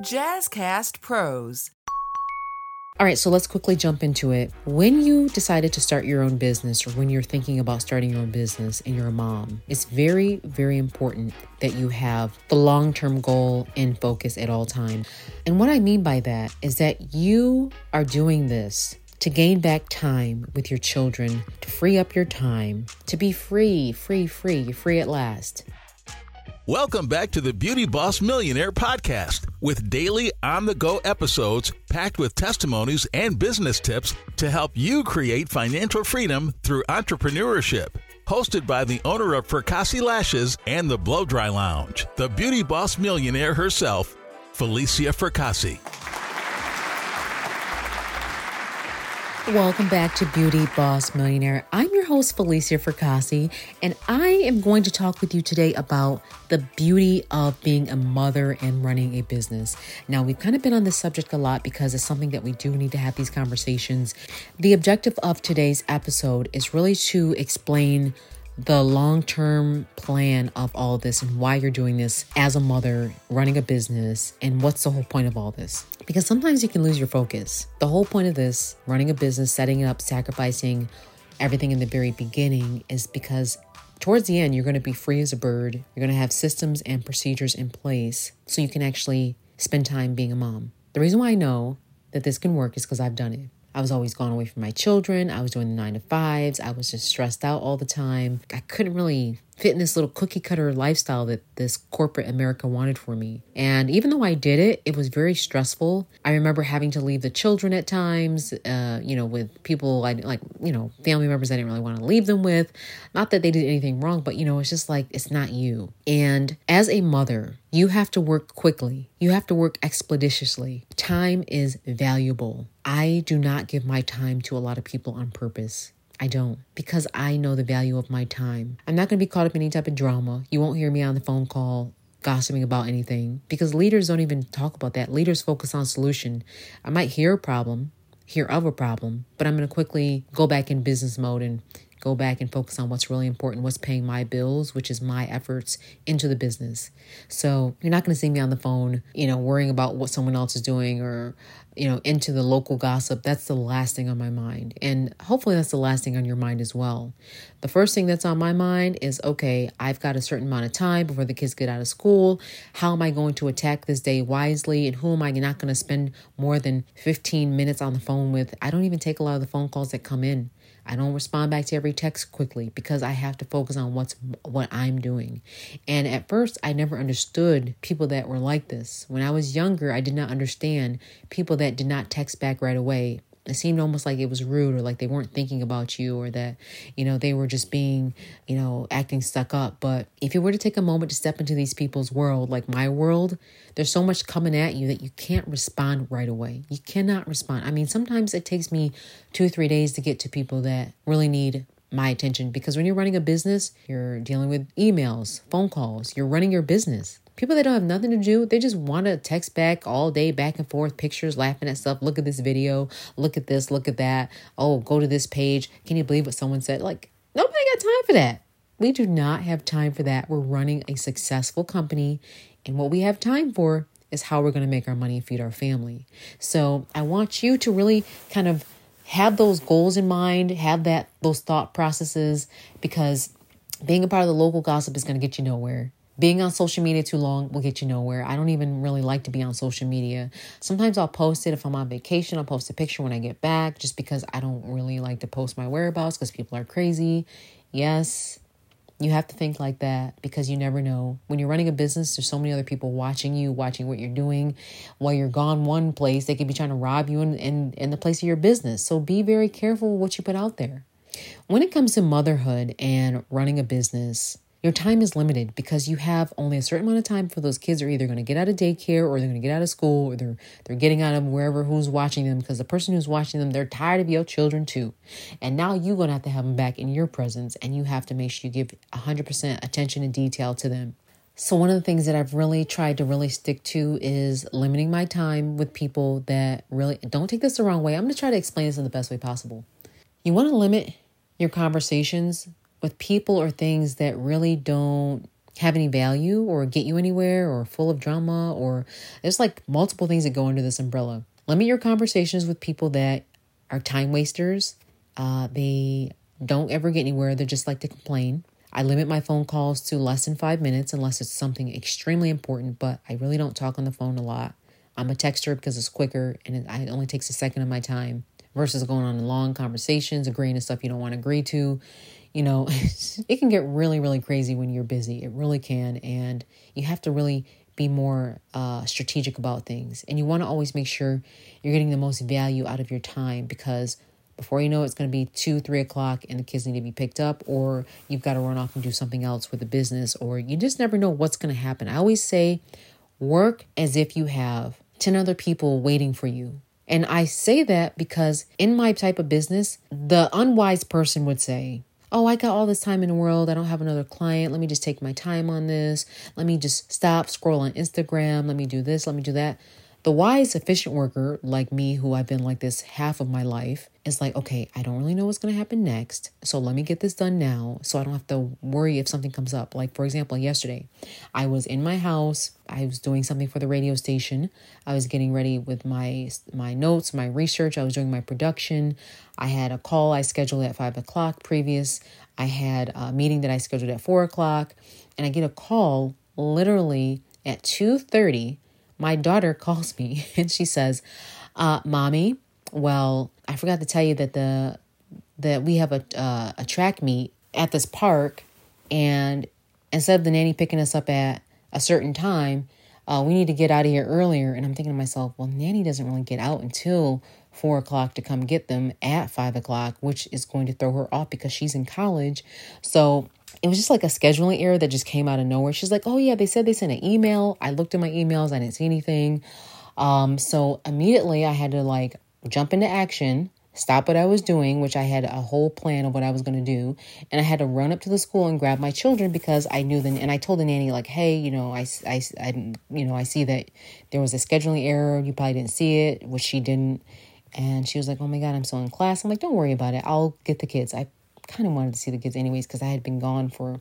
Jazzcast Pros. All right, so let's quickly jump into it. When you decided to start your own business or when you're thinking about starting your own business and you're a mom, it's very, very important that you have the long term goal in focus at all times. And what I mean by that is that you are doing this to gain back time with your children, to free up your time, to be free, free, free. Free at last. Welcome back to the Beauty Boss Millionaire podcast with daily on the go episodes packed with testimonies and business tips to help you create financial freedom through entrepreneurship. Hosted by the owner of Fracassi Lashes and the Blow Dry Lounge, the Beauty Boss Millionaire herself, Felicia Fracassi. Welcome back to Beauty Boss Millionaire. I'm your host, Felicia Fracassi, and I am going to talk with you today about the beauty of being a mother and running a business. Now, we've kind of been on this subject a lot because it's something that we do need to have these conversations. The objective of today's episode is really to explain the long term plan of all this and why you're doing this as a mother, running a business, and what's the whole point of all this. Because sometimes you can lose your focus. The whole point of this, running a business, setting it up, sacrificing everything in the very beginning, is because towards the end, you're going to be free as a bird. You're going to have systems and procedures in place so you can actually spend time being a mom. The reason why I know that this can work is because I've done it. I was always gone away from my children. I was doing the nine to fives. I was just stressed out all the time. I couldn't really fit in this little cookie cutter lifestyle that this corporate America wanted for me. And even though I did it, it was very stressful. I remember having to leave the children at times, uh, you know, with people I like, you know, family members I didn't really want to leave them with. Not that they did anything wrong, but you know, it's just like it's not you. And as a mother, you have to work quickly. You have to work expeditiously. Time is valuable. I do not give my time to a lot of people on purpose. I don't because I know the value of my time. I'm not going to be caught up in any type of drama. You won't hear me on the phone call gossiping about anything because leaders don't even talk about that. Leaders focus on solution. I might hear a problem, hear of a problem, but I'm going to quickly go back in business mode and go back and focus on what's really important, what's paying my bills, which is my efforts into the business. So you're not going to see me on the phone, you know, worrying about what someone else is doing or, you know, into the local gossip. That's the last thing on my mind. And hopefully that's the last thing on your mind as well. The first thing that's on my mind is okay, I've got a certain amount of time before the kids get out of school. How am I going to attack this day wisely? And who am I not going to spend more than 15 minutes on the phone with? I don't even take a lot of the phone calls that come in. I don't respond back to every text quickly because I have to focus on what's what I'm doing. And at first, I never understood people that were like this. When I was younger, I did not understand people that did not text back right away. It seemed almost like it was rude or like they weren't thinking about you or that you know they were just being you know acting stuck up. But if you were to take a moment to step into these people's world like my world there's so much coming at you that you can't respond right away. You cannot respond. I mean sometimes it takes me two or three days to get to people that really need my attention because when you're running a business, you're dealing with emails, phone calls, you're running your business. People that don't have nothing to do, they just want to text back all day, back and forth, pictures, laughing at stuff. Look at this video. Look at this. Look at that. Oh, go to this page. Can you believe what someone said? Like, nobody got time for that. We do not have time for that. We're running a successful company, and what we have time for is how we're going to make our money and feed our family. So I want you to really kind of have those goals in mind, have that those thought processes, because being a part of the local gossip is going to get you nowhere. Being on social media too long will get you nowhere. I don't even really like to be on social media. Sometimes I'll post it if I'm on vacation. I'll post a picture when I get back just because I don't really like to post my whereabouts because people are crazy. Yes, you have to think like that because you never know. When you're running a business, there's so many other people watching you, watching what you're doing. While you're gone one place, they could be trying to rob you in, in, in the place of your business. So be very careful what you put out there. When it comes to motherhood and running a business, your time is limited because you have only a certain amount of time for those kids are either going to get out of daycare or they're going to get out of school or they're they're getting out of wherever who's watching them because the person who's watching them they're tired of your children too and now you're going to have to have them back in your presence and you have to make sure you give 100% attention and detail to them so one of the things that I've really tried to really stick to is limiting my time with people that really don't take this the wrong way. I'm going to try to explain this in the best way possible. You want to limit your conversations with people or things that really don't have any value or get you anywhere or full of drama or there's like multiple things that go under this umbrella. Limit your conversations with people that are time wasters. Uh, they don't ever get anywhere. They just like to complain. I limit my phone calls to less than five minutes unless it's something extremely important, but I really don't talk on the phone a lot. I'm a texter because it's quicker and it, it only takes a second of my time versus going on long conversations, agreeing to stuff you don't want to agree to. You know, it can get really, really crazy when you're busy. It really can. And you have to really be more uh, strategic about things. And you want to always make sure you're getting the most value out of your time because before you know it, it's going to be two, three o'clock, and the kids need to be picked up, or you've got to run off and do something else with the business, or you just never know what's going to happen. I always say, work as if you have 10 other people waiting for you. And I say that because in my type of business, the unwise person would say, Oh, I got all this time in the world. I don't have another client. Let me just take my time on this. Let me just stop, scroll on Instagram. Let me do this. Let me do that. The wise, efficient worker like me, who I've been like this half of my life, is like, okay, I don't really know what's going to happen next. So let me get this done now so I don't have to worry if something comes up. Like, for example, yesterday, I was in my house. I was doing something for the radio station. I was getting ready with my my notes, my research. I was doing my production. I had a call I scheduled at five o'clock previous. I had a meeting that I scheduled at four o'clock, and I get a call literally at two thirty my daughter calls me and she says, uh, "Mommy, well, I forgot to tell you that the that we have a uh, a track meet at this park, and instead of the nanny picking us up at a certain time, uh, we need to get out of here earlier." And I'm thinking to myself, "Well, nanny doesn't really get out until." Four o'clock to come get them at five o'clock, which is going to throw her off because she's in college. So it was just like a scheduling error that just came out of nowhere. She's like, "Oh yeah, they said they sent an email. I looked at my emails. I didn't see anything." Um, so immediately I had to like jump into action, stop what I was doing, which I had a whole plan of what I was going to do, and I had to run up to the school and grab my children because I knew then. And I told the nanny like, "Hey, you know, I, I, I, you know, I see that there was a scheduling error. You probably didn't see it, which she didn't." And she was like, "Oh my god, I'm still in class." I'm like, "Don't worry about it. I'll get the kids. I kind of wanted to see the kids anyways because I had been gone for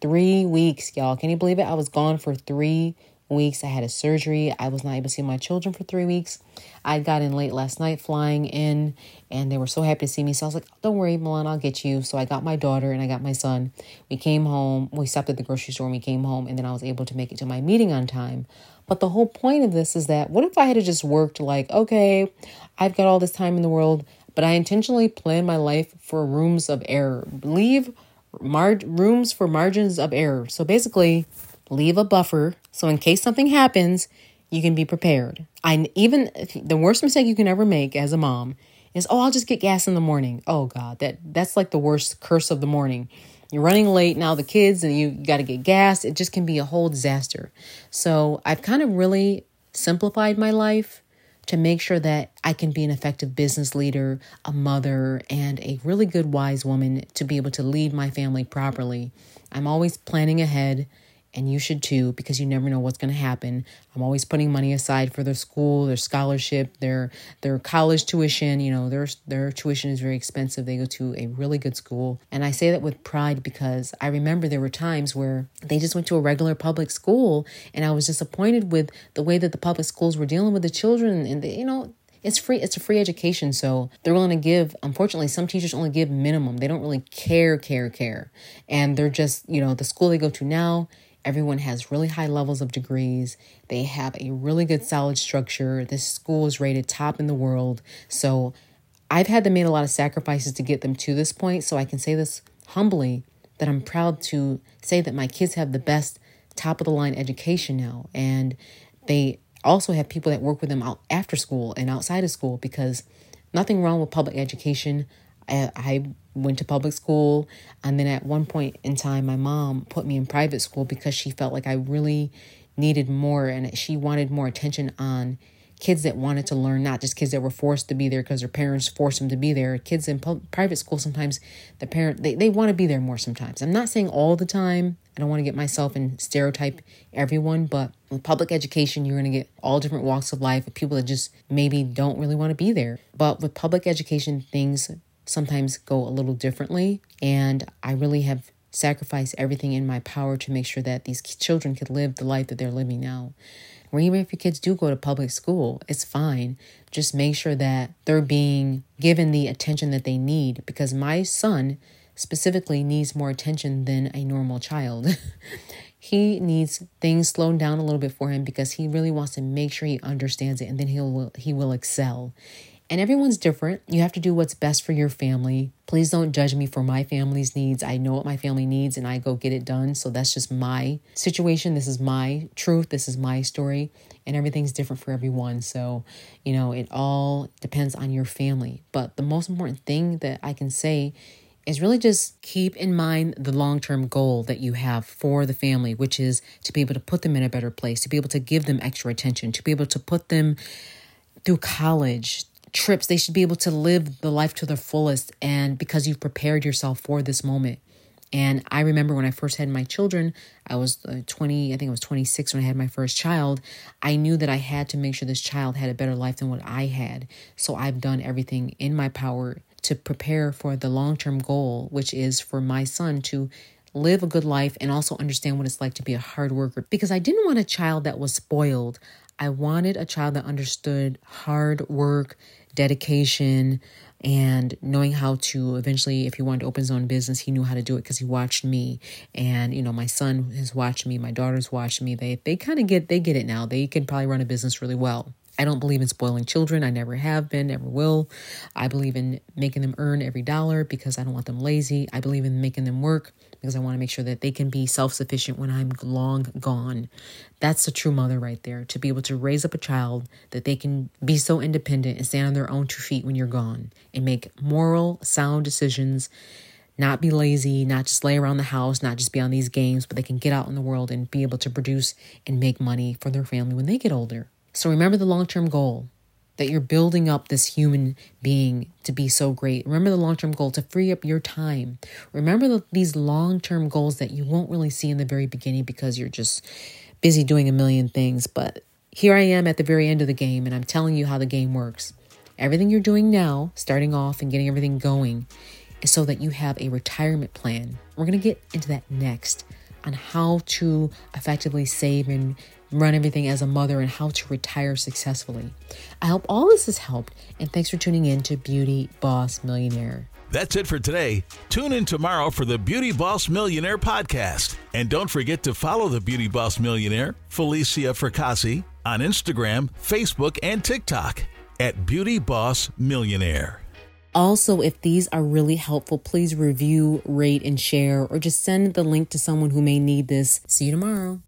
three weeks, y'all. Can you believe it? I was gone for three weeks. I had a surgery. I was not able to see my children for three weeks. I got in late last night flying in, and they were so happy to see me. So I was like, don't worry, Milan, I'll get you. So I got my daughter and I got my son. We came home. We stopped at the grocery store and we came home, and then I was able to make it to my meeting on time. But the whole point of this is that what if I had just worked like, okay, I've got all this time in the world but I intentionally plan my life for rooms of error. Leave mar- rooms for margins of error. So basically, leave a buffer so in case something happens, you can be prepared. I even the worst mistake you can ever make as a mom is oh I'll just get gas in the morning. Oh god, that that's like the worst curse of the morning. You're running late now the kids and you got to get gas. It just can be a whole disaster. So, I've kind of really simplified my life to make sure that I can be an effective business leader, a mother, and a really good wise woman to be able to lead my family properly. I'm always planning ahead and you should too because you never know what's going to happen. I'm always putting money aside for their school, their scholarship, their their college tuition, you know, their their tuition is very expensive. They go to a really good school. And I say that with pride because I remember there were times where they just went to a regular public school and I was disappointed with the way that the public schools were dealing with the children and they, you know, it's free it's a free education so they're willing to give unfortunately some teachers only give minimum they don't really care care care and they're just you know the school they go to now Everyone has really high levels of degrees. They have a really good solid structure. This school is rated top in the world. So I've had to make a lot of sacrifices to get them to this point. So I can say this humbly that I'm proud to say that my kids have the best top of the line education now. And they also have people that work with them out after school and outside of school because nothing wrong with public education. I, I went to public school. And then at one point in time, my mom put me in private school because she felt like I really needed more and she wanted more attention on kids that wanted to learn, not just kids that were forced to be there because their parents forced them to be there. Kids in pu- private school, sometimes the parent, they, they want to be there more sometimes. I'm not saying all the time. I don't want to get myself and stereotype everyone, but with public education, you're going to get all different walks of life of people that just maybe don't really want to be there. But with public education, things sometimes go a little differently. And I really have sacrificed everything in my power to make sure that these children could live the life that they're living now. Or even if your kids do go to public school, it's fine. Just make sure that they're being given the attention that they need because my son specifically needs more attention than a normal child. he needs things slowed down a little bit for him because he really wants to make sure he understands it and then he'll he will excel. And everyone's different. You have to do what's best for your family. Please don't judge me for my family's needs. I know what my family needs and I go get it done. So that's just my situation. This is my truth. This is my story. And everything's different for everyone. So, you know, it all depends on your family. But the most important thing that I can say is really just keep in mind the long term goal that you have for the family, which is to be able to put them in a better place, to be able to give them extra attention, to be able to put them through college, trips. They should be able to live the life to their fullest. And because you've prepared yourself for this moment. And I remember when I first had my children, I was uh, 20, I think I was 26 when I had my first child. I knew that I had to make sure this child had a better life than what I had. So I've done everything in my power to prepare for the long term goal, which is for my son to live a good life and also understand what it's like to be a hard worker. Because I didn't want a child that was spoiled. I wanted a child that understood hard work, dedication, and knowing how to eventually, if he wanted to open his own business, he knew how to do it because he watched me. And you know, my son has watched me, my daughter's watched me. They they kind of get they get it now. They can probably run a business really well. I don't believe in spoiling children. I never have been, never will. I believe in making them earn every dollar because I don't want them lazy. I believe in making them work because I want to make sure that they can be self sufficient when I'm long gone. That's a true mother right there to be able to raise up a child that they can be so independent and stand on their own two feet when you're gone and make moral, sound decisions. Not be lazy, not just lay around the house, not just be on these games, but they can get out in the world and be able to produce and make money for their family when they get older. So remember the long term goal that you're building up this human being to be so great. Remember the long term goal to free up your time. Remember the, these long term goals that you won't really see in the very beginning because you're just busy doing a million things. But here I am at the very end of the game, and I'm telling you how the game works. Everything you're doing now, starting off and getting everything going, is so that you have a retirement plan. We're going to get into that next on how to effectively save and run everything as a mother and how to retire successfully. I hope all this has helped, and thanks for tuning in to Beauty Boss Millionaire. That's it for today. Tune in tomorrow for the Beauty Boss Millionaire podcast. And don't forget to follow the Beauty Boss Millionaire, Felicia Fracassi, on Instagram, Facebook, and TikTok at Beauty Boss Millionaire. Also, if these are really helpful, please review, rate, and share, or just send the link to someone who may need this. See you tomorrow.